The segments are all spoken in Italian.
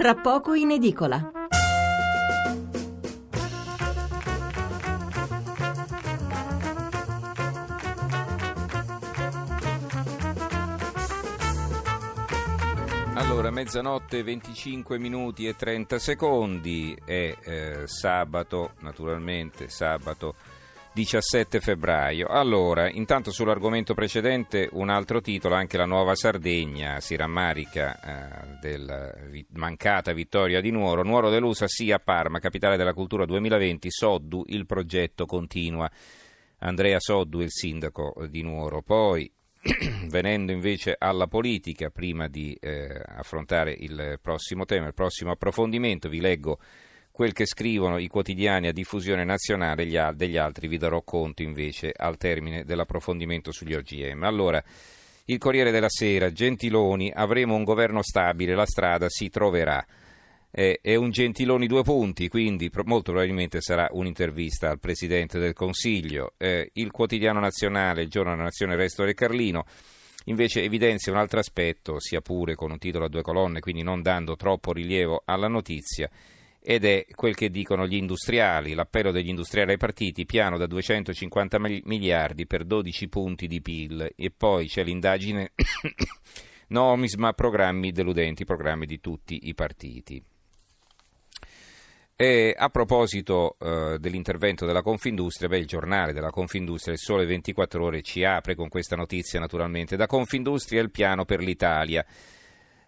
tra poco in edicola. Allora, mezzanotte 25 minuti e 30 secondi è eh, sabato, naturalmente sabato 17 febbraio. Allora, intanto sull'argomento precedente un altro titolo, anche la Nuova Sardegna si rammarica eh, della mancata vittoria di Nuoro. Nuoro delusa sì a Parma, capitale della cultura 2020, Soddu, il progetto continua. Andrea Soddu, il sindaco di Nuoro. Poi venendo invece alla politica, prima di eh, affrontare il prossimo tema, il prossimo approfondimento, vi leggo quel che scrivono i quotidiani a diffusione nazionale, gli, degli altri vi darò conto invece al termine dell'approfondimento sugli OGM. Allora, il Corriere della Sera, Gentiloni, avremo un governo stabile, la strada si troverà è un Gentiloni due punti, quindi molto probabilmente sarà un'intervista al Presidente del Consiglio. Eh, il quotidiano nazionale, il giorno della nazione, Resto del Carlino, invece evidenzia un altro aspetto, sia pure con un titolo a due colonne, quindi non dando troppo rilievo alla notizia, ed è quel che dicono gli industriali, l'appello degli industriali ai partiti, piano da 250 miliardi per 12 punti di PIL e poi c'è l'indagine Nomisma, programmi deludenti, programmi di tutti i partiti. E a proposito eh, dell'intervento della Confindustria, beh, il giornale della Confindustria, il Sole 24 Ore, ci apre con questa notizia naturalmente. Da Confindustria il piano per l'Italia.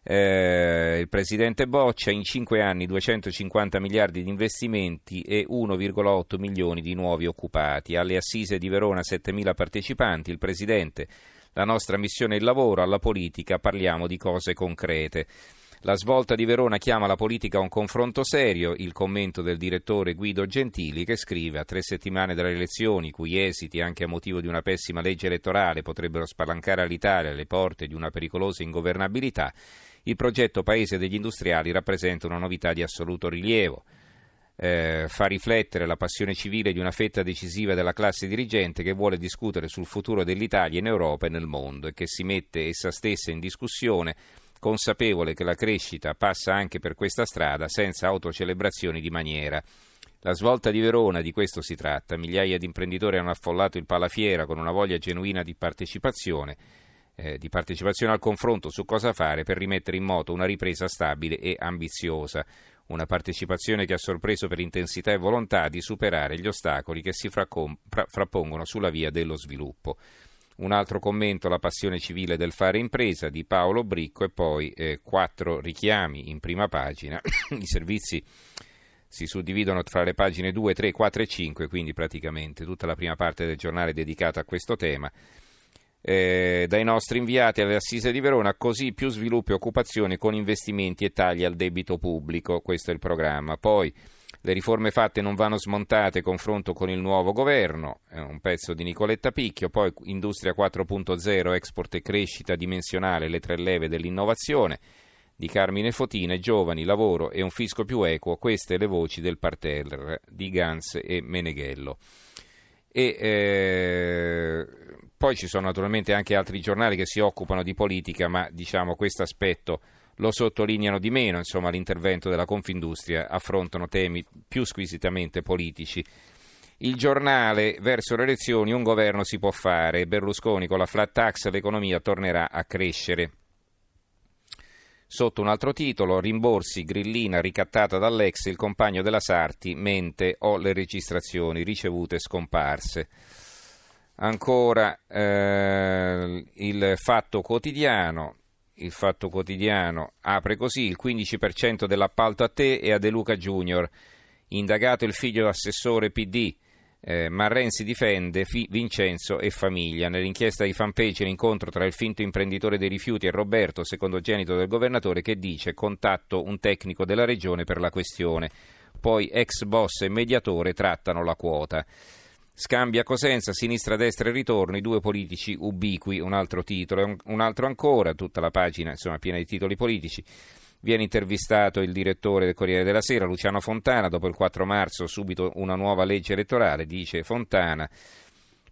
Eh, il presidente Boccia in 5 anni 250 miliardi di investimenti e 1,8 milioni di nuovi occupati. Alle assise di Verona 7 mila partecipanti. Il presidente, la nostra missione è il lavoro, alla politica parliamo di cose concrete. La svolta di Verona chiama la politica a un confronto serio, il commento del direttore Guido Gentili che scrive a tre settimane dalle elezioni, cui esiti anche a motivo di una pessima legge elettorale potrebbero spalancare all'Italia le porte di una pericolosa ingovernabilità, il progetto Paese degli Industriali rappresenta una novità di assoluto rilievo. Eh, fa riflettere la passione civile di una fetta decisiva della classe dirigente che vuole discutere sul futuro dell'Italia in Europa e nel mondo e che si mette essa stessa in discussione consapevole che la crescita passa anche per questa strada senza autocelebrazioni di maniera. La svolta di Verona, di questo si tratta. Migliaia di imprenditori hanno affollato il Palafiera con una voglia genuina di partecipazione, eh, di partecipazione al confronto su cosa fare per rimettere in moto una ripresa stabile e ambiziosa. Una partecipazione che ha sorpreso per intensità e volontà di superare gli ostacoli che si fraccom- fra- frappongono sulla via dello sviluppo. Un altro commento, la passione civile del fare impresa di Paolo Bricco e poi eh, quattro richiami in prima pagina. I servizi si suddividono tra le pagine 2, 3, 4 e 5, quindi praticamente tutta la prima parte del giornale è dedicata a questo tema. Eh, dai nostri inviati alle Assise di Verona, così più sviluppo e occupazione con investimenti e tagli al debito pubblico, questo è il programma. Poi le riforme fatte non vanno smontate confronto con il nuovo governo, un pezzo di Nicoletta Picchio, poi Industria 4.0, export e crescita dimensionale, le tre leve dell'innovazione, di Carmine Fotina, giovani, lavoro e un fisco più equo, queste le voci del parterre di Gans e Meneghello. E, eh, poi ci sono naturalmente anche altri giornali che si occupano di politica, ma diciamo questo aspetto lo sottolineano di meno, insomma l'intervento della Confindustria affrontano temi più squisitamente politici. Il giornale, verso le elezioni un governo si può fare, Berlusconi con la flat tax l'economia tornerà a crescere. Sotto un altro titolo, rimborsi, grillina ricattata dall'ex, il compagno della Sarti mente ho le registrazioni ricevute scomparse. Ancora eh, il fatto quotidiano, il Fatto Quotidiano apre così il 15% dell'appalto a te e a De Luca Junior. Indagato il figlio assessore PD. Eh, ma Renzi difende Fi- Vincenzo e famiglia. Nell'inchiesta di fanpage l'incontro tra il finto imprenditore dei rifiuti e Roberto, secondogenito del governatore, che dice contatto un tecnico della regione per la questione. Poi ex boss e mediatore trattano la quota. Scambia Cosenza, sinistra-destra e ritorno, i due politici ubiqui, un altro titolo, un altro ancora, tutta la pagina insomma piena di titoli politici. Viene intervistato il direttore del Corriere della Sera, Luciano Fontana, dopo il 4 marzo subito una nuova legge elettorale, dice Fontana.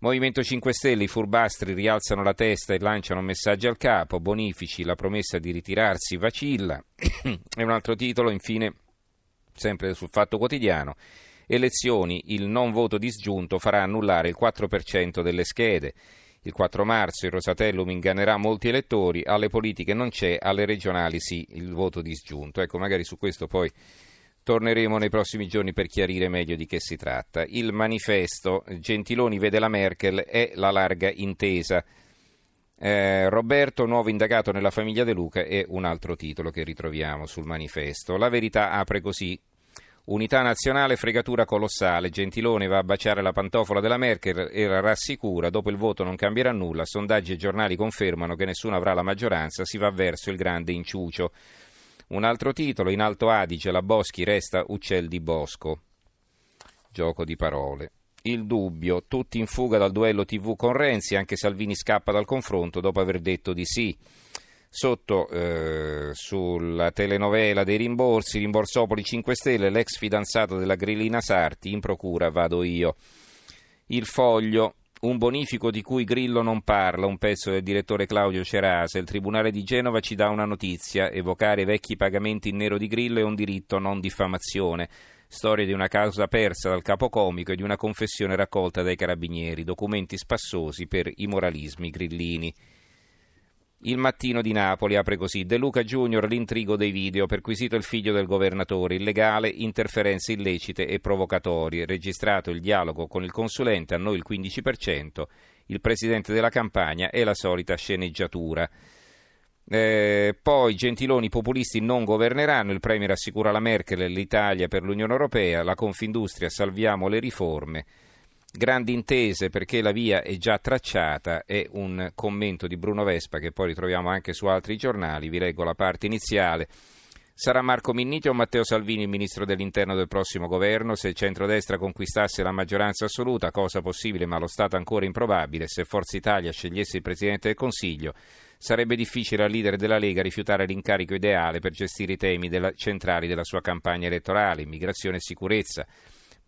Movimento 5 Stelle, i furbastri rialzano la testa e lanciano messaggi al capo, bonifici, la promessa di ritirarsi vacilla. e un altro titolo, infine, sempre sul Fatto Quotidiano. Elezioni, il non voto disgiunto farà annullare il 4% delle schede. Il 4 marzo il Rosatellum ingannerà molti elettori, alle politiche non c'è, alle regionali sì, il voto disgiunto. Ecco, magari su questo poi torneremo nei prossimi giorni per chiarire meglio di che si tratta. Il manifesto Gentiloni vede la Merkel e la larga intesa. Eh, Roberto, nuovo indagato nella famiglia De Luca, è un altro titolo che ritroviamo sul manifesto. La verità apre così Unità nazionale, fregatura colossale. Gentilone va a baciare la pantofola della Merkel e la rassicura. Dopo il voto non cambierà nulla. Sondaggi e giornali confermano che nessuno avrà la maggioranza. Si va verso il grande inciucio. Un altro titolo, in Alto Adige, la Boschi resta uccel di bosco. Gioco di parole. Il dubbio, tutti in fuga dal duello TV con Renzi, anche Salvini scappa dal confronto dopo aver detto di sì sotto eh, sulla telenovela dei rimborsi, Rimborsopoli 5 Stelle, l'ex fidanzato della Grillina Sarti, in procura vado io. Il foglio, un bonifico di cui Grillo non parla, un pezzo del direttore Claudio Cerasa. Il Tribunale di Genova ci dà una notizia. Evocare vecchi pagamenti in nero di Grillo è un diritto, non diffamazione. Storia di una causa persa dal capocomico e di una confessione raccolta dai carabinieri. Documenti spassosi per i moralismi grillini. Il mattino di Napoli apre così: De Luca Junior, l'intrigo dei video, perquisito il figlio del governatore, illegale, interferenze illecite e provocatorie, registrato il dialogo con il consulente, a noi il 15%, il presidente della campagna e la solita sceneggiatura. Eh, poi Gentiloni populisti non governeranno, il Premier assicura la Merkel l'Italia per l'Unione Europea, la Confindustria salviamo le riforme. Grandi intese perché la via è già tracciata è un commento di Bruno Vespa che poi ritroviamo anche su altri giornali, vi leggo la parte iniziale. Sarà Marco Minniti o Matteo Salvini il ministro dell'interno del prossimo governo? Se il centrodestra conquistasse la maggioranza assoluta, cosa possibile ma lo Stato ancora improbabile, se Forza Italia scegliesse il Presidente del Consiglio, sarebbe difficile al leader della Lega rifiutare l'incarico ideale per gestire i temi della, centrali della sua campagna elettorale, immigrazione e sicurezza.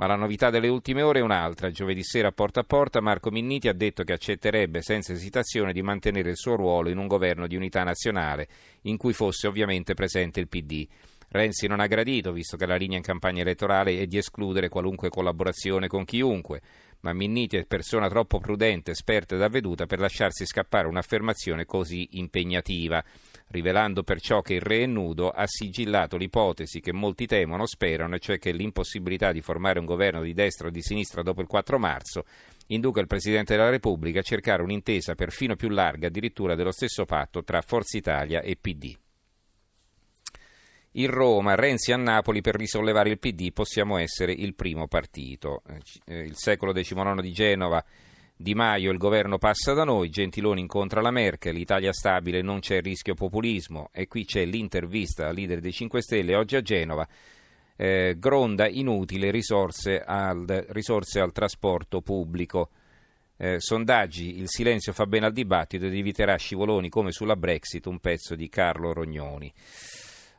Ma la novità delle ultime ore è un'altra. Giovedì sera a porta a porta Marco Minniti ha detto che accetterebbe senza esitazione di mantenere il suo ruolo in un governo di unità nazionale in cui fosse ovviamente presente il PD. Renzi non ha gradito, visto che la linea in campagna elettorale è di escludere qualunque collaborazione con chiunque, ma Minniti è persona troppo prudente, esperta ed avveduta per lasciarsi scappare un'affermazione così impegnativa rivelando perciò che il re è nudo, ha sigillato l'ipotesi che molti temono, sperano, e cioè che l'impossibilità di formare un governo di destra o di sinistra dopo il 4 marzo induca il Presidente della Repubblica a cercare un'intesa perfino più larga, addirittura dello stesso patto tra Forza Italia e PD. In Roma, Renzi a Napoli per risollevare il PD possiamo essere il primo partito. Eh, il secolo XIX di Genova di Maio il governo passa da noi, Gentiloni incontra la Merkel, l'Italia stabile, non c'è rischio populismo e qui c'è l'intervista al leader dei 5 Stelle oggi a Genova. Eh, gronda inutile risorse al, risorse al trasporto pubblico. Eh, sondaggi, il silenzio fa bene al dibattito ed eviterà scivoloni come sulla Brexit, un pezzo di Carlo Rognoni.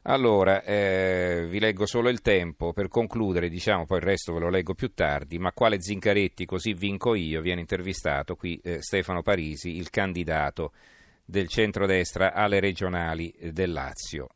Allora, eh, vi leggo solo il tempo per concludere, diciamo, poi il resto ve lo leggo più tardi, ma quale Zincaretti, così vinco io, viene intervistato qui eh, Stefano Parisi, il candidato del centrodestra alle regionali del Lazio.